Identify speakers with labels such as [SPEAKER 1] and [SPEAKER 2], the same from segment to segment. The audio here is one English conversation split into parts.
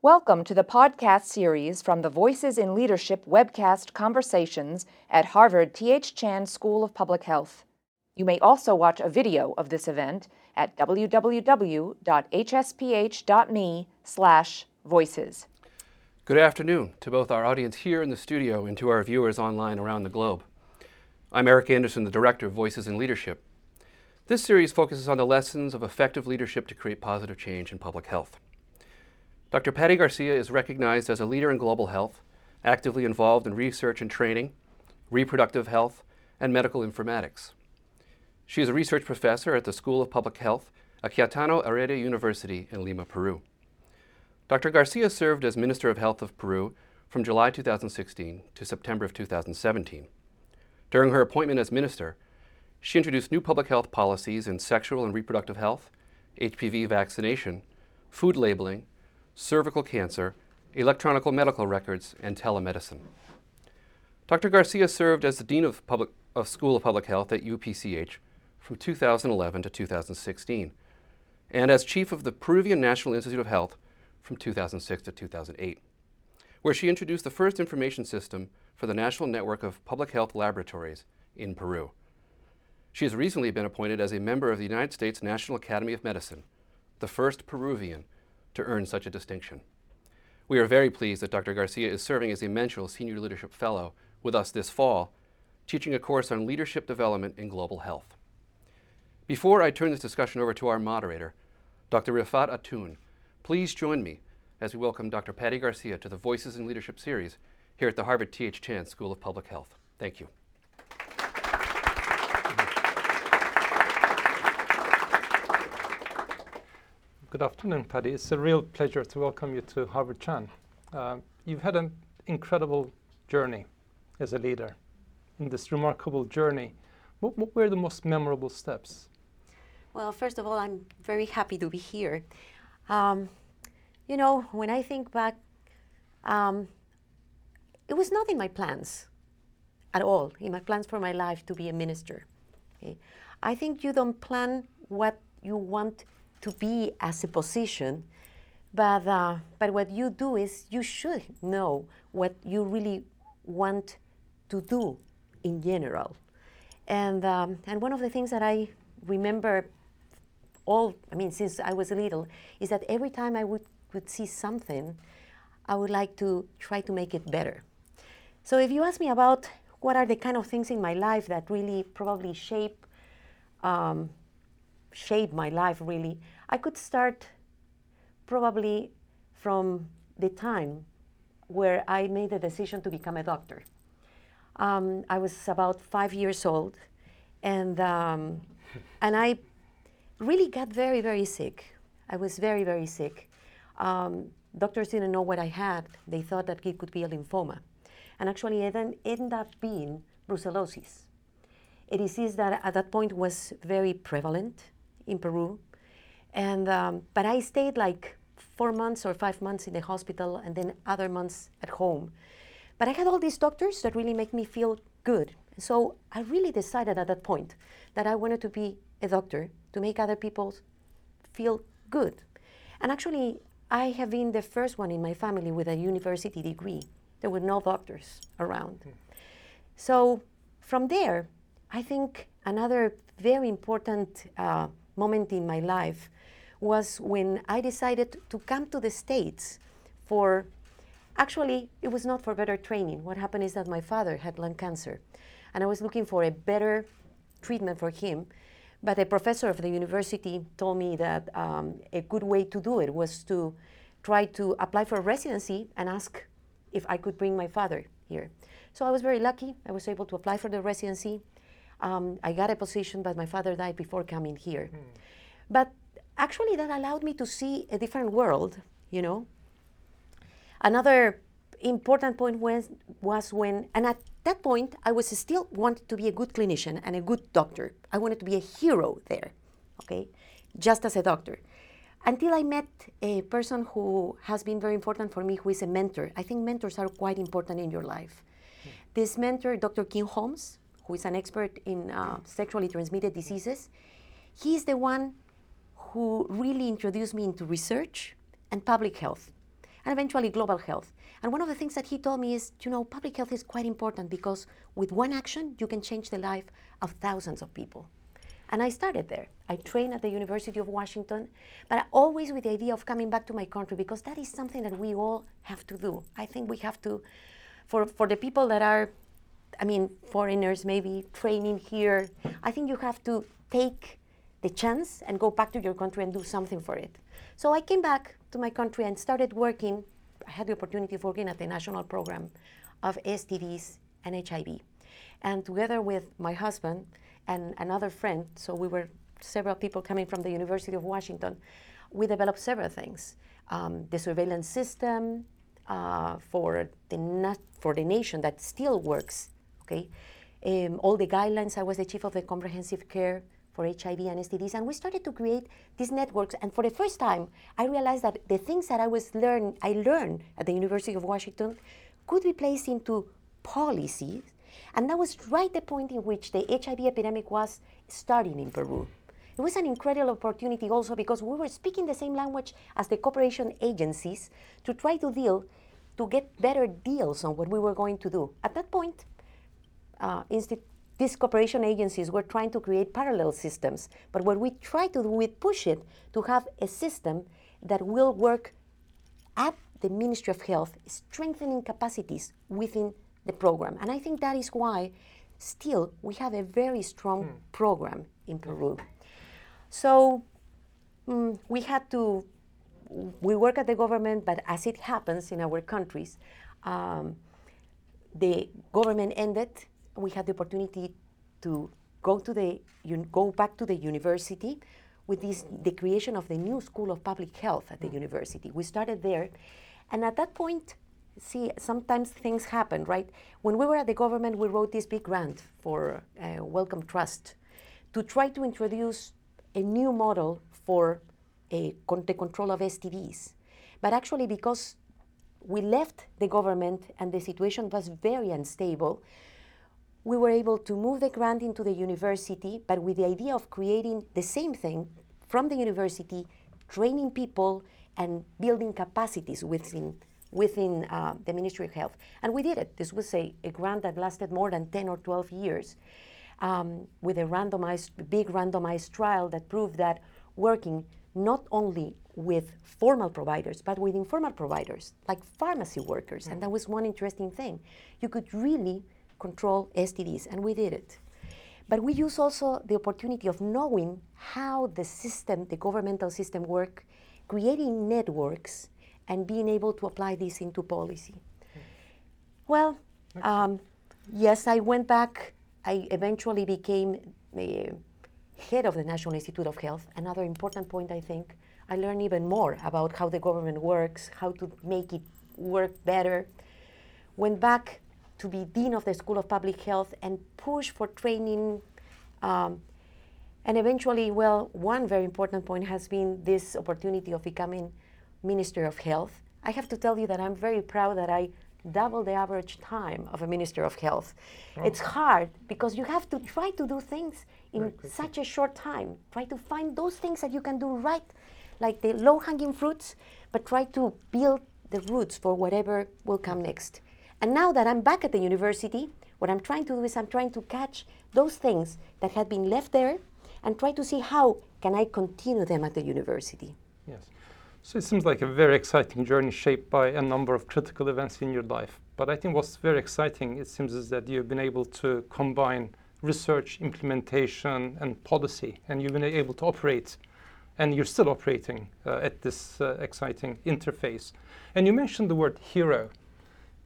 [SPEAKER 1] Welcome to the podcast series from the Voices in Leadership webcast conversations at Harvard T.H. Chan School of Public Health. You may also watch a video of this event at www.hsph.me/voices.
[SPEAKER 2] Good afternoon to both our audience here in the studio and to our viewers online around the globe. I'm Eric Anderson, the Director of Voices in Leadership. This series focuses on the lessons of effective leadership to create positive change in public health. Dr. Patty Garcia is recognized as a leader in global health, actively involved in research and training, reproductive health, and medical informatics. She is a research professor at the School of Public Health at Cayetano Heredia University in Lima, Peru. Dr. Garcia served as Minister of Health of Peru from July 2016 to September of 2017. During her appointment as minister, she introduced new public health policies in sexual and reproductive health, HPV vaccination, food labeling, cervical cancer, electronic medical records, and telemedicine. Dr. Garcia served as the Dean of, Public, of School of Public Health at UPCH from 2011 to 2016, and as Chief of the Peruvian National Institute of Health from 2006 to 2008, where she introduced the first information system for the National Network of Public Health Laboratories in Peru. She has recently been appointed as a member of the United States National Academy of Medicine, the first Peruvian to earn such a distinction. We are very pleased that Dr. Garcia is serving as a Menschel Senior Leadership Fellow with us this fall, teaching a course on leadership development in global health. Before I turn this discussion over to our moderator, Dr. Rifat Atun, please join me as we welcome Dr. Patty Garcia to the Voices in Leadership series here at the Harvard T.H. Chan School of Public Health. Thank you.
[SPEAKER 3] Good afternoon, Patty. It's a real pleasure to welcome you to Harvard Chan. Uh, you've had an incredible journey as a leader. In this remarkable journey, what, what, were the most memorable steps?
[SPEAKER 4] Well, first of all, I'm very happy to be here. Um, you know, when I think back, um, it was not in my plans at all, in my plans for my life to be a minister. Okay? I think you don't plan what you want to be as a position, but, uh, but what you do is you should know what you really want to do in general. And, um, and one of the things that I remember all, I mean, since I was little, is that every time I would, would see something, I would like to try to make it better. So if you ask me about what are the kind of things in my life that really probably shape um, shaped my life really, I could start probably from the time where I made the decision to become a doctor. Um, I was about five years old, and um, and I really got very very sick. I was very very sick. Um, doctors didn't know what I had. They thought that it could be a lymphoma, and actually it ended up being brucellosis, a disease that at that point was very prevalent in Peru. And, um, but I stayed like four months or five months in the hospital and then other months at home. But I had all these doctors that really make me feel good. So I really decided at that point that I wanted to be a doctor to make other people feel good. And actually, I have been the first one in my family with a university degree. There were no doctors around. Mm. So from there, I think another very important uh, moment in my life was when I decided to come to the States for actually, it was not for better training. What happened is that my father had lung cancer, and I was looking for a better treatment for him. But a professor of the university told me that um, a good way to do it was to try to apply for a residency and ask if I could bring my father here. So I was very lucky. I was able to apply for the residency. Um, I got a position, but my father died before coming here. Mm. But actually, that allowed me to see a different world, you know. Another important point was, was when, and at that point, I was still wanted to be a good clinician and a good doctor. I wanted to be a hero there, okay, just as a doctor. Until I met a person who has been very important for me, who is a mentor. I think mentors are quite important in your life. Mm. This mentor, Dr. King Holmes, who is an expert in uh, sexually transmitted diseases, he's the one who really introduced me into research and public health. and eventually global health. And one of the things that he told me is, you know, public health is quite important because with one action, you can change the life of thousands of people. And I started there. I trained at the University of Washington, but always with the idea of coming back to my country because that is something that we all have to do. I think we have to, for, for the people that are, I mean, foreigners maybe training here, I think you have to take the chance and go back to your country and do something for it. So I came back to my country and started working. I had the opportunity of working at the national program of STDs and HIV. And together with my husband and another friend, so we were several people coming from the University of Washington, we developed several things. Um, the surveillance system uh, for, the na- for the nation that still works, okay? Um, all the guidelines, I was the chief of the comprehensive care for HIV and STDs, and we started to create these networks. And for the first time, I realized that the things that I was learn I learned at the University of Washington could be placed into policies, and that was right the point in which the HIV epidemic was starting in Peru. It was an incredible opportunity also because we were speaking the same language as the cooperation agencies to try to deal to get better deals on what we were going to do. At that point, uh, these cooperation agencies were trying to create parallel systems. But what we try to do, we push it to have a system that will work at the Ministry of Health, strengthening capacities within the program. And I think that is why still we have a very strong mm. program in Peru. So mm, we had to, we work at the government, but as it happens in our countries, um, the government ended we had the opportunity to go to the go back to the university with this the creation of the new school of public health at the university. We started there, and at that point, see sometimes things happen, right? When we were at the government, we wrote this big grant for uh, Wellcome Trust to try to introduce a new model for a, con- the control of STDs. But actually, because we left the government and the situation was very unstable, we were able to move the grant into the university, but with the idea of creating the same thing from the university, training people and building capacities within within uh, the Ministry of Health. And we did it. This was a, a grant that lasted more than 10 or 12 years um, with a randomized, big randomized trial that proved that working not only with formal providers, but with informal providers, like pharmacy workers. Mm-hmm. And that was one interesting thing. You could really control STDs, and we did it. But we use also the opportunity of knowing how the system, the governmental system work, creating networks and being able to apply this into policy. Well, um, yes, I went back. I eventually became the head of the National Institute of Health. Another important point, I think, I learned even more about how the government works, how to make it work better. Went back to be dean of the School of Public Health and push for training. Um, and eventually, well, one very important point has been this opportunity of becoming Minister of Health. I have to tell you that I'm very proud that I double the average time of a Minister of Health. Oh. It's hard because you have to try to do things in such a short time. Try to find those things that you can do right, like the low hanging fruits, but try to build the roots for whatever will come next. And now that I'm back at the university, what I'm trying to do is I'm trying to catch those things that had been left there and try to see how can I continue them at the university.
[SPEAKER 3] Yes. So it seems like a very exciting journey shaped by a number of critical events in your life. But I think what's very exciting, it seems, is that you've been able to combine research, implementation, and policy, and you've been able to operate, and you're still operating uh, at this uh, exciting interface. And you mentioned the word hero.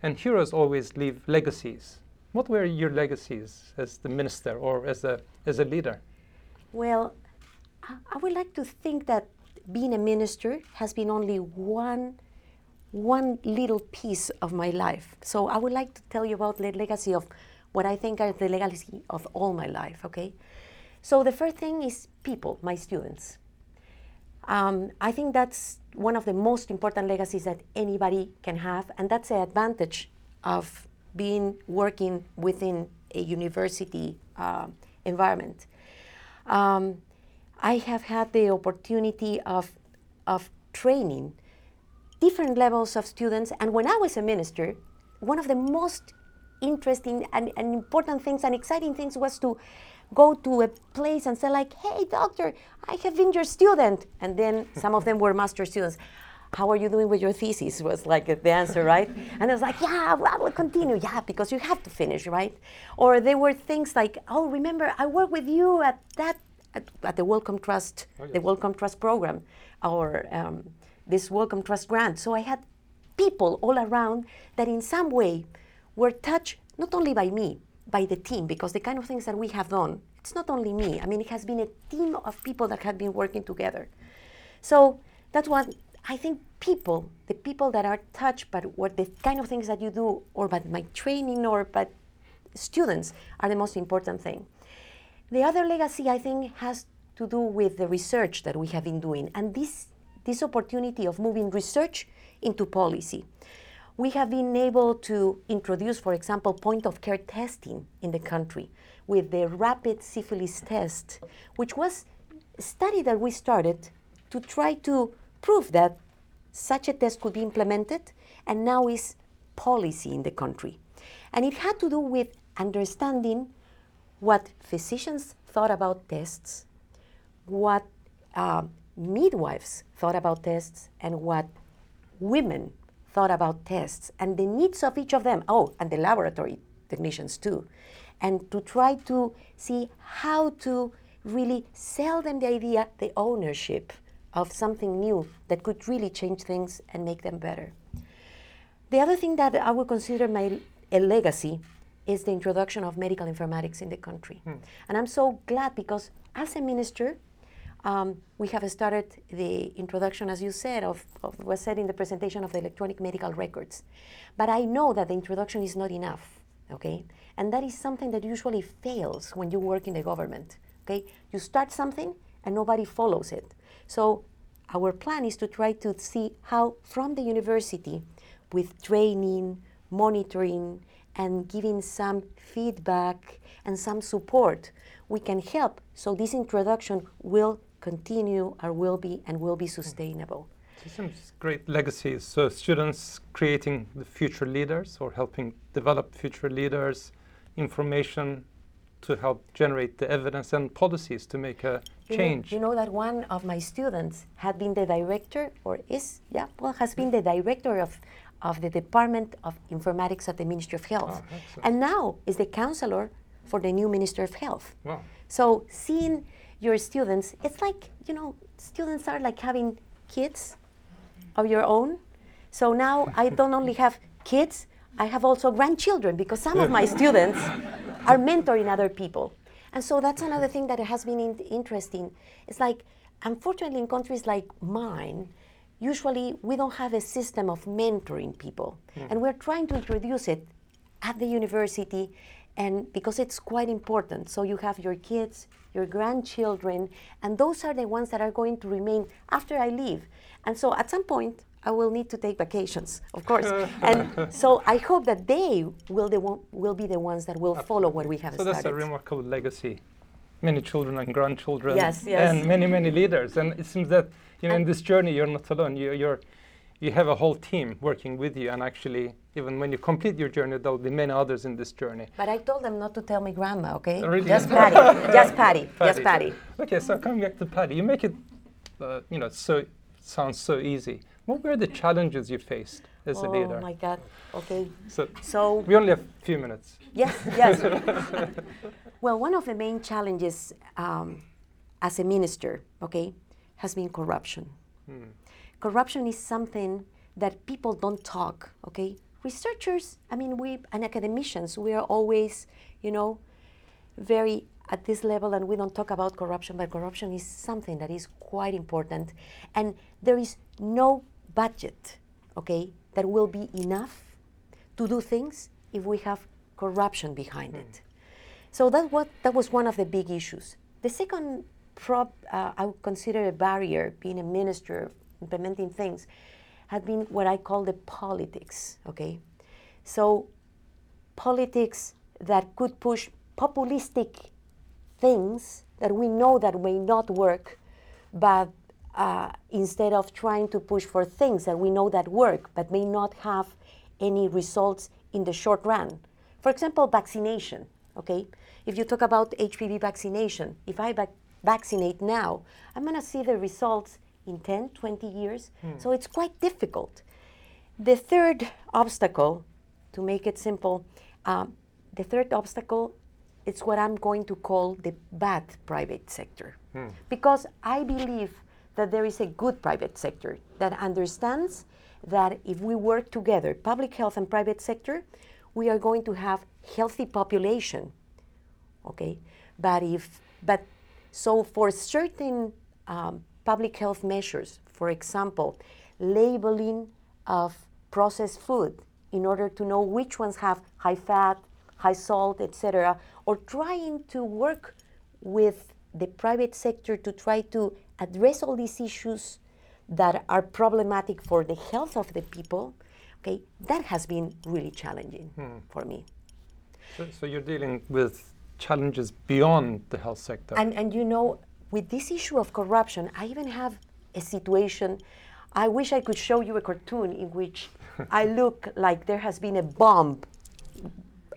[SPEAKER 3] And heroes always leave legacies. What were your legacies as the minister or as a, as a leader?
[SPEAKER 4] Well, I would like to think that being a minister has been only one, one little piece of my life. So I would like to tell you about the legacy of what I think are the legacy of all my life, okay? So the first thing is people, my students. Um, I think that's one of the most important legacies that anybody can have, and that's the advantage of being working within a university uh, environment. Um, I have had the opportunity of, of training different levels of students. And when I was a minister, one of the most interesting and, and important things and exciting things was to go to a place and say like, hey, doctor, I have been your student. And then some of them were master students. How are you doing with your thesis? Was like the answer, right? And I was like, yeah, well, I will continue. Yeah, because you have to finish, right? Or there were things like, oh, remember, I worked with you at that, at, at the Wellcome Trust,
[SPEAKER 3] Oh,
[SPEAKER 4] the
[SPEAKER 3] yes.
[SPEAKER 4] Wellcome Trust program, or um, this Wellcome Trust grant. So I had people all around that in some way were touched not only by me, by the team, because the kind of things that we have done, it's not only me. I mean, it has been a team of people that have been working together. So that's what I think people, the people that are touched by what the kind of things that you do, or by my training, or by students, are the most important thing. The other legacy, I think, has to do with the research that we have been doing, and this this opportunity of moving research into policy. We have been able to introduce, for example, point of care testing in the country with the rapid syphilis test, which was a study that we started to try to prove that such a test could be implemented and now is policy in the country. And it had to do with understanding what physicians thought about tests, what uh, midwives thought about tests, and what women thought about tests, and the needs of each of them. Oh, and the laboratory technicians too. And to try to see how to really sell them the idea, the ownership of something new that could really change things and make them better. The other thing that I would consider my a legacy is the introduction of medical informatics in the country. Hmm. And I'm so glad because as a minister, um, we have started the introduction, as you said, of, of was said in the presentation of the electronic medical records. But I know that the introduction is not enough, okay? And that is something that usually fails when you work in the government, okay? You start something and nobody follows it. So our plan is to try to see how from the university, with training, monitoring, and giving some feedback and some support, we can help so this introduction will continue or will be and will be hmm. sustainable.
[SPEAKER 3] It seems great legacies. So students creating the future leaders or helping develop future leaders, information to help generate the evidence and policies to make a
[SPEAKER 4] You know-
[SPEAKER 3] change.
[SPEAKER 4] You know, that one of my students had been the director, or is, yeah, well, has been the director of, of the Department of Informatics at the Ministry of Health.
[SPEAKER 3] Oh,
[SPEAKER 4] and now is the counselor for the new Minister of Health.
[SPEAKER 3] Wow.
[SPEAKER 4] So seeing your students, it's like, you know, students are like having kids of your own. So now I don't only have kids, I have also grandchildren because some of my students are mentoring other people. And so that's another thing that has been in- interesting. It's like, unfortunately, in countries like mine, usually we don't have a system of mentoring people. Hmm. And we're trying to introduce it at the university and because it's quite important so you have your kids your grandchildren and those are the ones that are going to remain after i leave and so at some point i will need to take vacations of course and so i hope that they will the one, will be the ones that will uh, follow what we have
[SPEAKER 3] So that's a remarkable legacy. Many children and grandchildren,
[SPEAKER 4] Yes, yes.
[SPEAKER 3] and many many leaders. And it seems that you know in this journey you're not alone. You, you're you have a whole team working with you, and actually even when you complete your journey, there'll be many others in this journey.
[SPEAKER 4] but i told them not to tell me grandma okay
[SPEAKER 3] Oh, really?
[SPEAKER 4] just patty just patty just patty
[SPEAKER 3] Okay, so coming back to Patty, you make it, uh, you know, so sounds so easy. What were the challenges you faced as a leader?
[SPEAKER 4] oh my god okay
[SPEAKER 3] So
[SPEAKER 4] so
[SPEAKER 3] we only have a few minutes.
[SPEAKER 4] Yes, yes. well, one of the main challenges um, as a minister, okay, has been corruption. Corruption is something that people don't talk, okay? Researchers, I mean, we and academicians, we are always, you know, very at this level and we don't talk about corruption, but corruption is something that is quite important. And there is no budget, okay, that will be enough to do things if we have corruption behind it. So that what that was one of the big issues. The second prob uh, I would consider a barrier, being a minister, implementing things, had been what I call the politics. Okay, so politics that could push populistic things that we know that may not work, but uh, instead of trying to push for things that we know that work but may not have any results in the short run. For example, vaccination. Okay, if you talk about HPV vaccination, if I vac- vaccinate now, I'm going to see the results in 10, 20 years. So it's quite difficult. The third obstacle, to make it simple, um, the third obstacle is what I'm going to call the bad private sector. Because I believe that there is a good private sector that understands that if we work together, public health and private sector, we are going to have healthy population. Okay, but if but so for certain um, public health measures, for example, labeling of processed food in order to know which ones have high fat, high salt, etc., or trying to work with the private sector to try to address all these issues that are problematic for the health of the people, okay, that has been really challenging hmm. for me.
[SPEAKER 3] So, so you're dealing with challenges beyond the health sector.
[SPEAKER 4] And, and you know, with this issue of corruption, I even have a situation. I wish I could show you a cartoon in which I look like there has been a bomb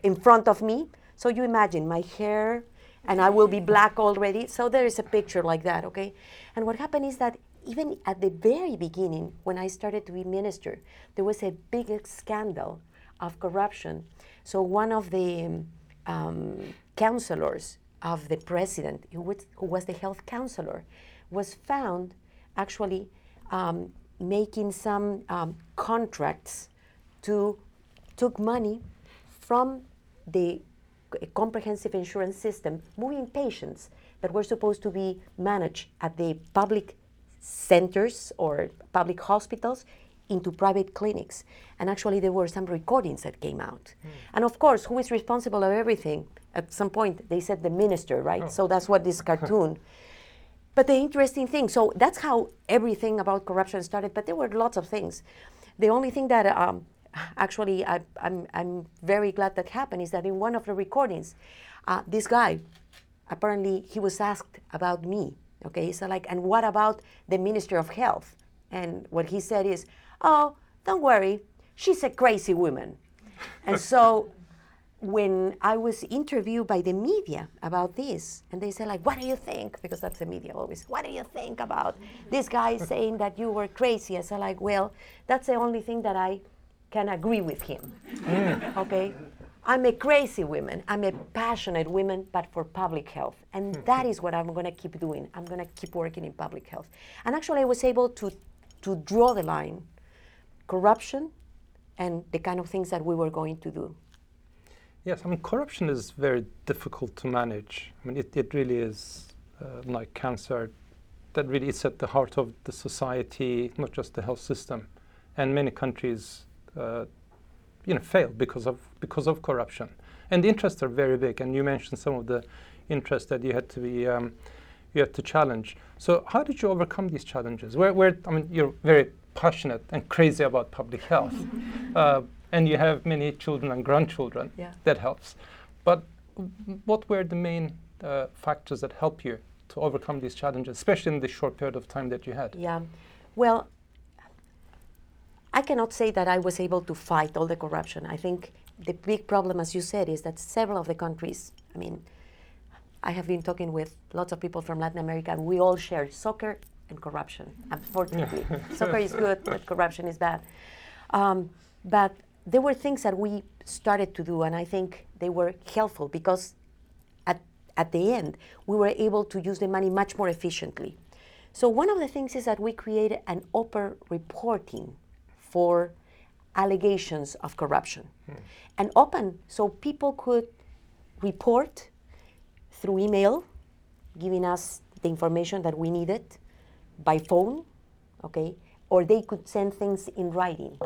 [SPEAKER 4] in front of me. So you imagine my hair, and I will be black already. So there is a picture like that, okay? And what happened is that even at the very beginning, when I started to be minister, there was a big scandal of corruption. So one of the um, counselors of the president, who was, who was the health counselor, was found actually um, making some um, contracts to took money from the comprehensive insurance system, moving patients that were supposed to be managed at the public centers or public hospitals into private clinics. And actually, there were some recordings that came out. And of course, who is responsible of everything? At some point, they said the minister, right? So that's what this cartoon. But the interesting thing, so that's how everything about corruption started, but there were lots of things. The only thing that um, actually I, I'm, I'm very glad that happened is that in one of the recordings, uh, this guy, apparently he was asked about me, okay? So like, and what about the Minister of Health? And what he said is, oh, don't worry, she's a crazy woman. and so when I was interviewed by the media about this, and they said like, "What do you think?" Because that's the media always. What do you think about this guy saying that you were crazy? I said like, "Well, that's the only thing that I can agree with him." Mm. okay, I'm a crazy woman. I'm a passionate woman, but for public health, and hmm. that is what I'm going to keep doing. I'm going to keep working in public health. And actually, I was able to to draw the line, corruption, and the kind of things that we were going to do.
[SPEAKER 3] Yes, I mean, corruption is very difficult to manage. I mean, it, it really is uh, like cancer that really is at the heart of the society, not just the health system. And many countries, uh, you know, fail because of because of corruption. And the interests are very big. And you mentioned some of the interests that you had to be um, you had to challenge. So, how did you overcome these challenges? Where, where I mean, you're very passionate and crazy about public health. uh, and you have many children and grandchildren.
[SPEAKER 4] Yeah.
[SPEAKER 3] That helps. But what were the main uh, factors that help you to overcome these challenges, especially in the short period of time that you had?
[SPEAKER 4] Yeah. Well, I cannot say that I was able to fight all the corruption. I think the big problem, as you said, is that several of the countries, I mean, I have been talking with lots of people from Latin America, and we all share soccer and corruption. Unfortunately, soccer is good, but corruption is bad. Um, but there were things that we started to do, and I think they were helpful because at, at the end, we were able to use the money much more efficiently. So, one of the things is that we created an open reporting for allegations of corruption. Hmm. And open, so people could report through email, giving us the information that we needed by phone, okay, or they could send things in writing.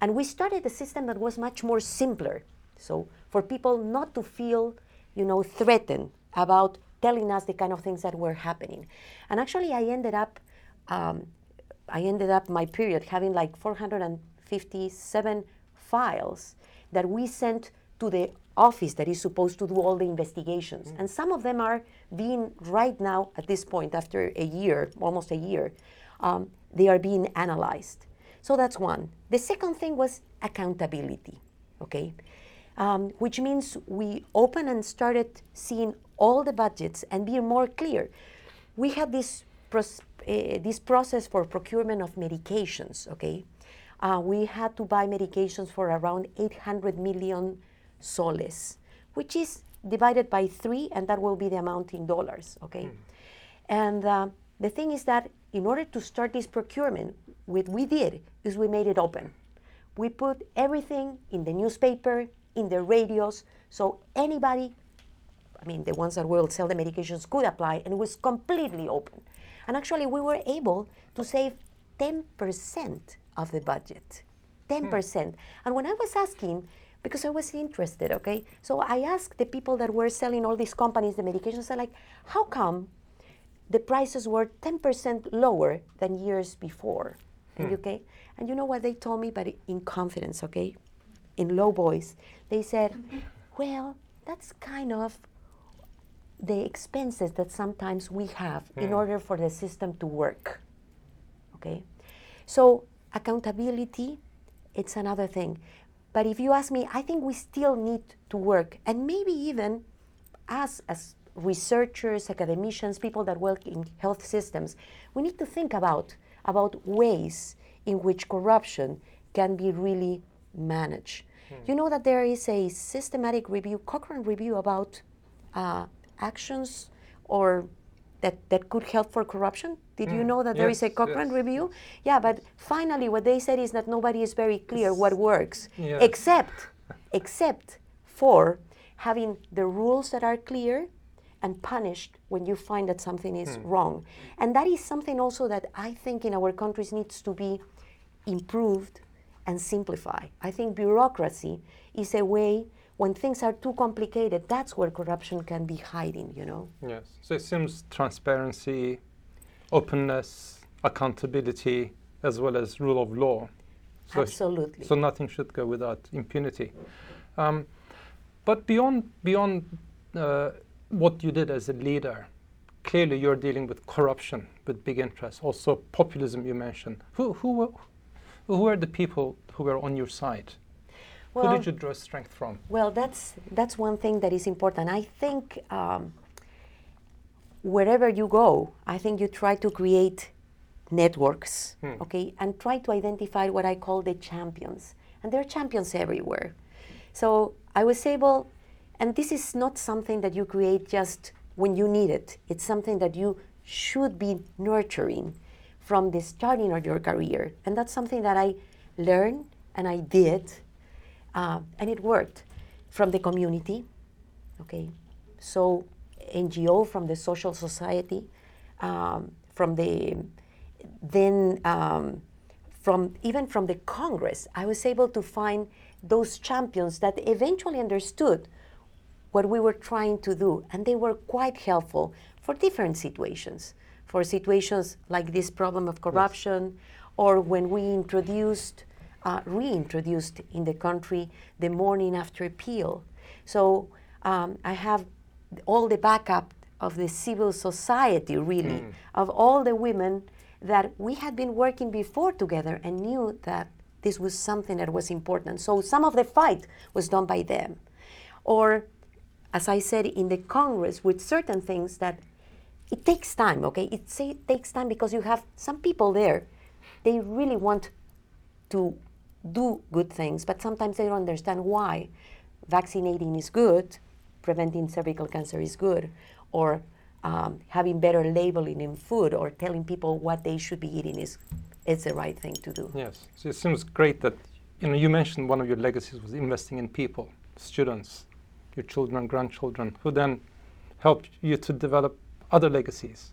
[SPEAKER 4] And we started a system that was much more simpler. So for people not to feel, you know, threatened about telling us the kind of things that were happening. And actually, I ended up, um, I ended up my period having like 457 files that we sent to the office that is supposed to do all the investigations. And some of them are being right now at this point, after a year, almost a year, um, they are being analyzed. So that's one. The second thing was accountability, okay? Um, which means we open and started seeing all the budgets and being more clear. We had this, pros- uh, this process for procurement of medications, okay? Uh, we had to buy medications for around 800 million soles, which is divided by three, and that will be the amount in dollars, okay? Mm. And uh, the thing is that in order to start this procurement, what we did is we made it open. We put everything in the newspaper, in the radios, so anybody, I mean, the ones that will sell the medications could apply, and it was completely open. And actually, we were able to save 10% of the budget. 10%. Hmm. And when I was asking, because I was interested, okay? So I asked the people that were selling all these companies the medications, I like, how come the prices were 10% lower than years before in hmm. UK? And you know what they told me, but in confidence, okay? In low voice, they said, well, that's kind of the expenses that sometimes we have in hmm. order for the system to work. Okay? So accountability, it's another thing. But if you ask me, I think we still need to work, and maybe even us as researchers, academicians, people that work in health systems, we need to think about about ways in which corruption can be really managed. Hmm. You know that there is a systematic review, Cochrane review about uh, actions or that, that could help for corruption. Did mm. you know that yes, there is a Cochrane yes. review? Yeah, but finally, what they said is that nobody is very clear what works, yeah. except except for having the rules that are clear and punished when you find that something is mm. wrong. And that is something also that I think in our countries needs to be improved and simplified. I think bureaucracy is a way when things are too complicated, that's where corruption can be hiding, you know?
[SPEAKER 3] Yes. So it seems transparency, openness, accountability, as well as rule of law.
[SPEAKER 4] So Absolutely.
[SPEAKER 3] so nothing should go without impunity. Um, but beyond, beyond uh, what you did as a leader, clearly you're dealing with corruption with big interests, also populism you mentioned. Who, who, who are the people who were on your side? Well, Who did you draw strength from?
[SPEAKER 4] Well, that's that's one thing that is important. I think um, wherever you go, I think you try to create networks, hmm. okay, and try to identify what I call the champions, and there are champions everywhere. So I was able, and this is not something that you create just when you need it. It's something that you should be nurturing from the starting of your career, and that's something that I learned and I did uh, and it worked from the community, okay? So NGO from the social society, um, from the, then um, from, even from the Congress, I was able to find those champions that eventually understood what we were trying to do, and they were quite helpful for different situations. For situations like this problem of corruption, yes. or when we introduced uh, reintroduced in the country the morning after pill. So um, I have all the backup of the civil society, really, mm. of all the women that we had been working before together and knew that this was something that was important. So some of the fight was done by them. Or, as I said, in the Congress, with certain things that it takes time, okay? It, say, takes time because you have some people there, they really want to do good things, but sometimes they don't understand why. Vaccinating is good, preventing cervical cancer is good, or um, having better labeling in food or telling people what they should be eating is, is the right thing to do.
[SPEAKER 3] Yes, so it seems great that you know you mentioned one of your legacies was investing in people, students, your children and grandchildren, who then helped you to develop other legacies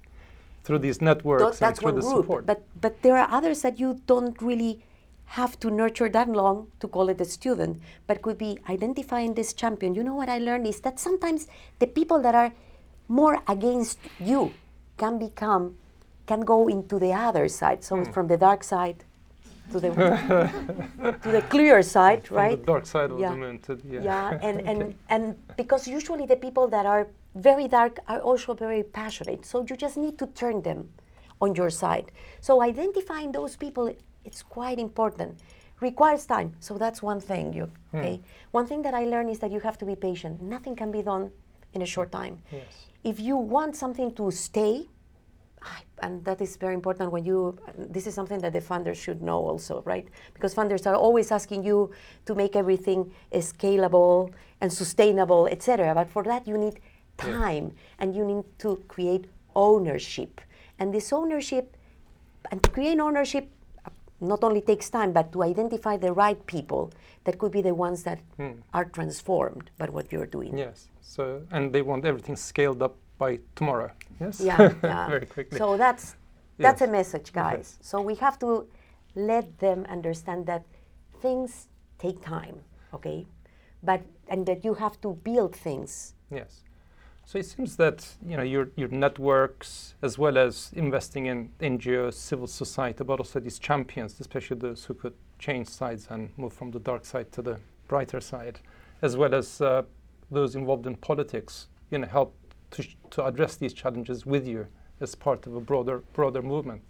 [SPEAKER 3] through these networks
[SPEAKER 4] Th- and
[SPEAKER 3] through the
[SPEAKER 4] group,
[SPEAKER 3] support.
[SPEAKER 4] But but there are others that you don't really have to nurture that long to call it a student, but could be identifying this champion. You know what I learned is that sometimes the people that are more against you can become, can go into the other side. So mm. from the dark side to the to the clear side,
[SPEAKER 3] from
[SPEAKER 4] right?
[SPEAKER 3] The dark side of
[SPEAKER 4] yeah.
[SPEAKER 3] the moon. To,
[SPEAKER 4] yeah, yeah and, and, okay. and because usually the people that are very dark are also very passionate. So you just need to turn them on your side. So identifying those people, it's quite important. Requires time. So that's one thing. You hmm. okay? One thing that I learned is that you have to be patient. Nothing can be done in a short time.
[SPEAKER 3] Yes.
[SPEAKER 4] If you want something to stay, and that is very important when you this is something that the funders should know also right? Because funders are always asking you to make everything scalable and sustainable etc but for that you need time and you need to create ownership. And this ownership and to create ownership not only takes time but to identify the right people that could be the ones that hmm. are transformed by what you're doing.
[SPEAKER 3] Yes. So and they want everything scaled up by tomorrow. Yes.
[SPEAKER 4] yeah, yeah.
[SPEAKER 3] Very quickly.
[SPEAKER 4] So that's that's
[SPEAKER 3] Yes.
[SPEAKER 4] a message, guys.
[SPEAKER 3] Yes.
[SPEAKER 4] So we have to let them understand that things take time, okay? But and that you have to build things.
[SPEAKER 3] Yes. So it seems that you know your your networks, as well as investing in NGOs, civil society, but also these champions, especially those who could change sides and move from the dark side to the brighter side, as well as uh, those involved in politics, you know, help to sh- to address these challenges with you as part of a broader broader movement.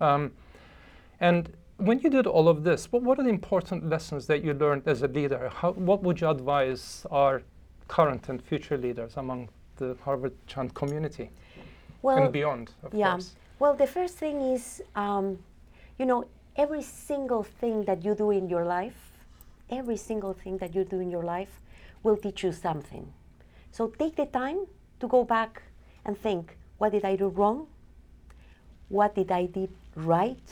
[SPEAKER 3] Um, and when you did all of this, what, what are the important lessons that you learned as a leader? How, what would you advise our current and future leaders among the Harvard Chan community
[SPEAKER 4] Well,
[SPEAKER 3] and beyond, of
[SPEAKER 4] yeah.
[SPEAKER 3] course?
[SPEAKER 4] Well, the first thing is, um, you know, every single thing that you do in your life, every single thing that you do in your life will teach you something. So take the time to go back and think what did I do wrong? What did I did right?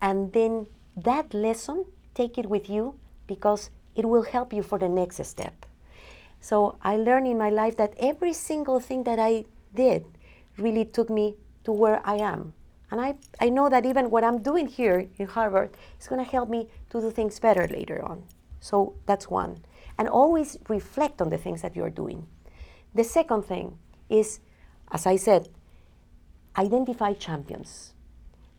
[SPEAKER 4] And then that lesson, take it with you because it will help you for the next step. So I learned in my life that every single thing that I did really took me to where I am. And I, I know that even what I'm doing here in Harvard is going to help me to do things better later on. So that's one. And always reflect on the things that you're doing. The second thing is, as I said, identify champions.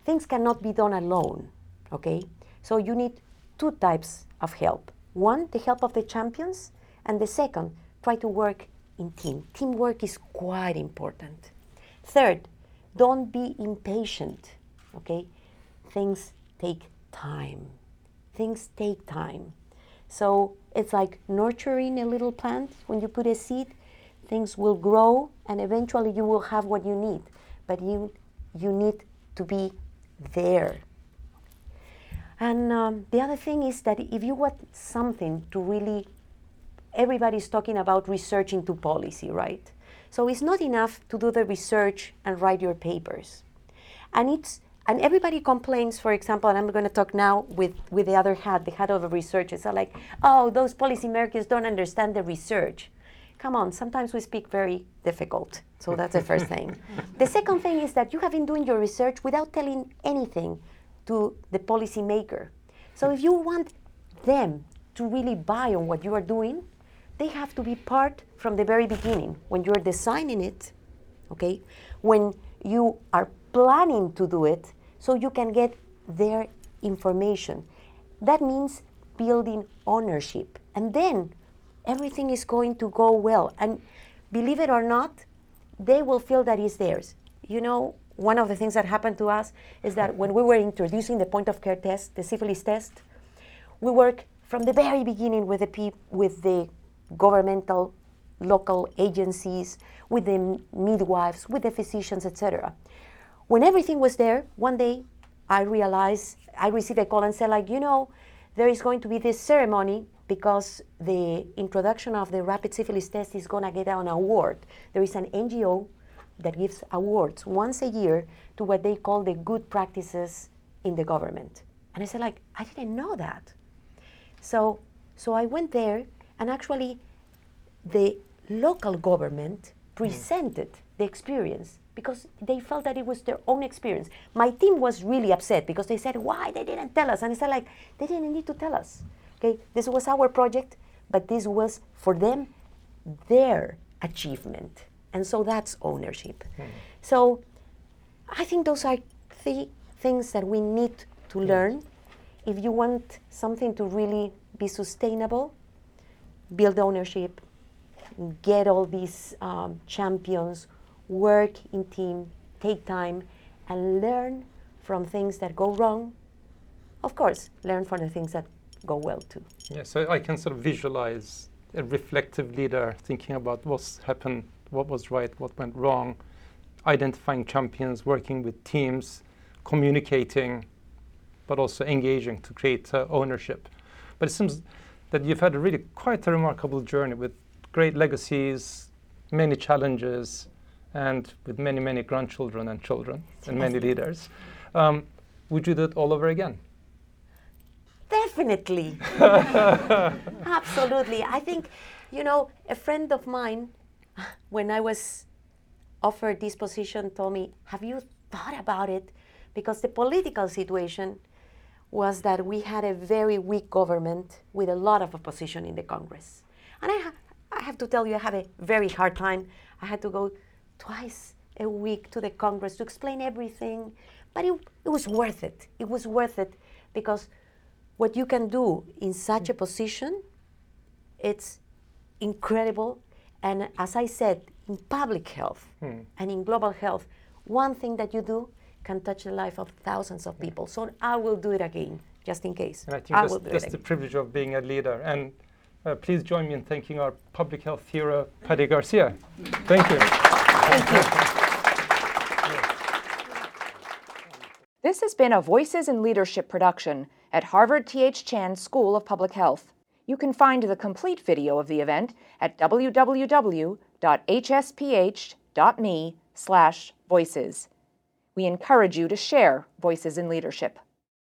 [SPEAKER 4] Things cannot be done alone, okay? So you need two types of help. One, the help of the champions, and the second, try to work in team. Teamwork is quite important. Third, don't be impatient, okay? Things take time. Things take time. So it's like nurturing a little plant. When you put a seed, things will grow and eventually you will have what you need. But you, you need to be there. And um, the other thing is that if you want something to really, everybody's talking about research into policy, right? So it's not enough to do the research and write your papers. And it's and everybody complains, for example, and I'm going to talk now with, with the other hat, the hat of researchers, are like, oh, those policy makers don't understand the research. Come on, sometimes we speak very difficult. So that's the first thing. The second thing is that you have been doing your research without telling anything to the policymaker. So if you want them to really buy on what you are doing, they have to be part from the very beginning when you're designing it, okay? When you are planning to do it so you can get their information. That means building ownership. And then everything is going to go well. And believe it or not, they will feel that it's theirs. You know, one of the things that happened to us is that when we were introducing the point of care test, the syphilis test, we work from the very beginning with the peop- with the governmental local agencies, with the midwives, with the physicians, etc. When everything was there, one day I realized I received a call and said, like, you know, there is going to be this ceremony because the introduction of the rapid syphilis test is going to get an award. There is an NGO that gives awards once a year to what they call the good practices in the government. And I said, like, I didn't know that. So, so I went there, and actually, the local government hmm. presented the experience because they felt that it was their own experience. My team was really upset because they said, "Why they didn't tell us?" And I said, "Like they didn't need to tell us. Okay, this was our project, but this was for them their achievement, and so that's ownership. So, I think those are three things that we need to learn if you want something to really be sustainable. Build ownership, get all these um, champions, work in team, take time and learn from things that go wrong. Of course, learn from the things that go well too.
[SPEAKER 3] Yeah, so I can sort of visualize a reflective leader thinking about what's happened, what was right, what went wrong, identifying champions, working with teams, communicating, but also engaging to create uh, ownership. But it seems that you've had a really quite a remarkable journey with great legacies, many challenges, and with many, many grandchildren and children and many leaders. Um, would you do it all over again?
[SPEAKER 4] Definitely. Absolutely. I think, you know, a friend of mine, when I was offered this position, told me, Have you thought about it? Because the political situation was that we had a very weak government with a lot of opposition in the Congress. And I, ha- I have to tell you, I had a very hard time. I had to go twice a week to the Congress to explain everything. But it, it was worth it. It was worth it because what you can do in such a position, it's incredible. And as I said, in public health
[SPEAKER 3] Hmm.
[SPEAKER 4] and in global health, one thing that you do can touch the life of thousands of people. So I will do it again, just in case.
[SPEAKER 3] And I think that's,
[SPEAKER 4] will do
[SPEAKER 3] that's
[SPEAKER 4] it
[SPEAKER 3] the privilege of being a leader. And uh, please join me in thanking our public health hero, Patty Garcia. Thank you.
[SPEAKER 4] Thank you.
[SPEAKER 1] This has been a Voices in Leadership production at Harvard T.H. Chan School of Public Health. You can find the complete video of the event at www.hsph.me/voices. We encourage you to share Voices in Leadership.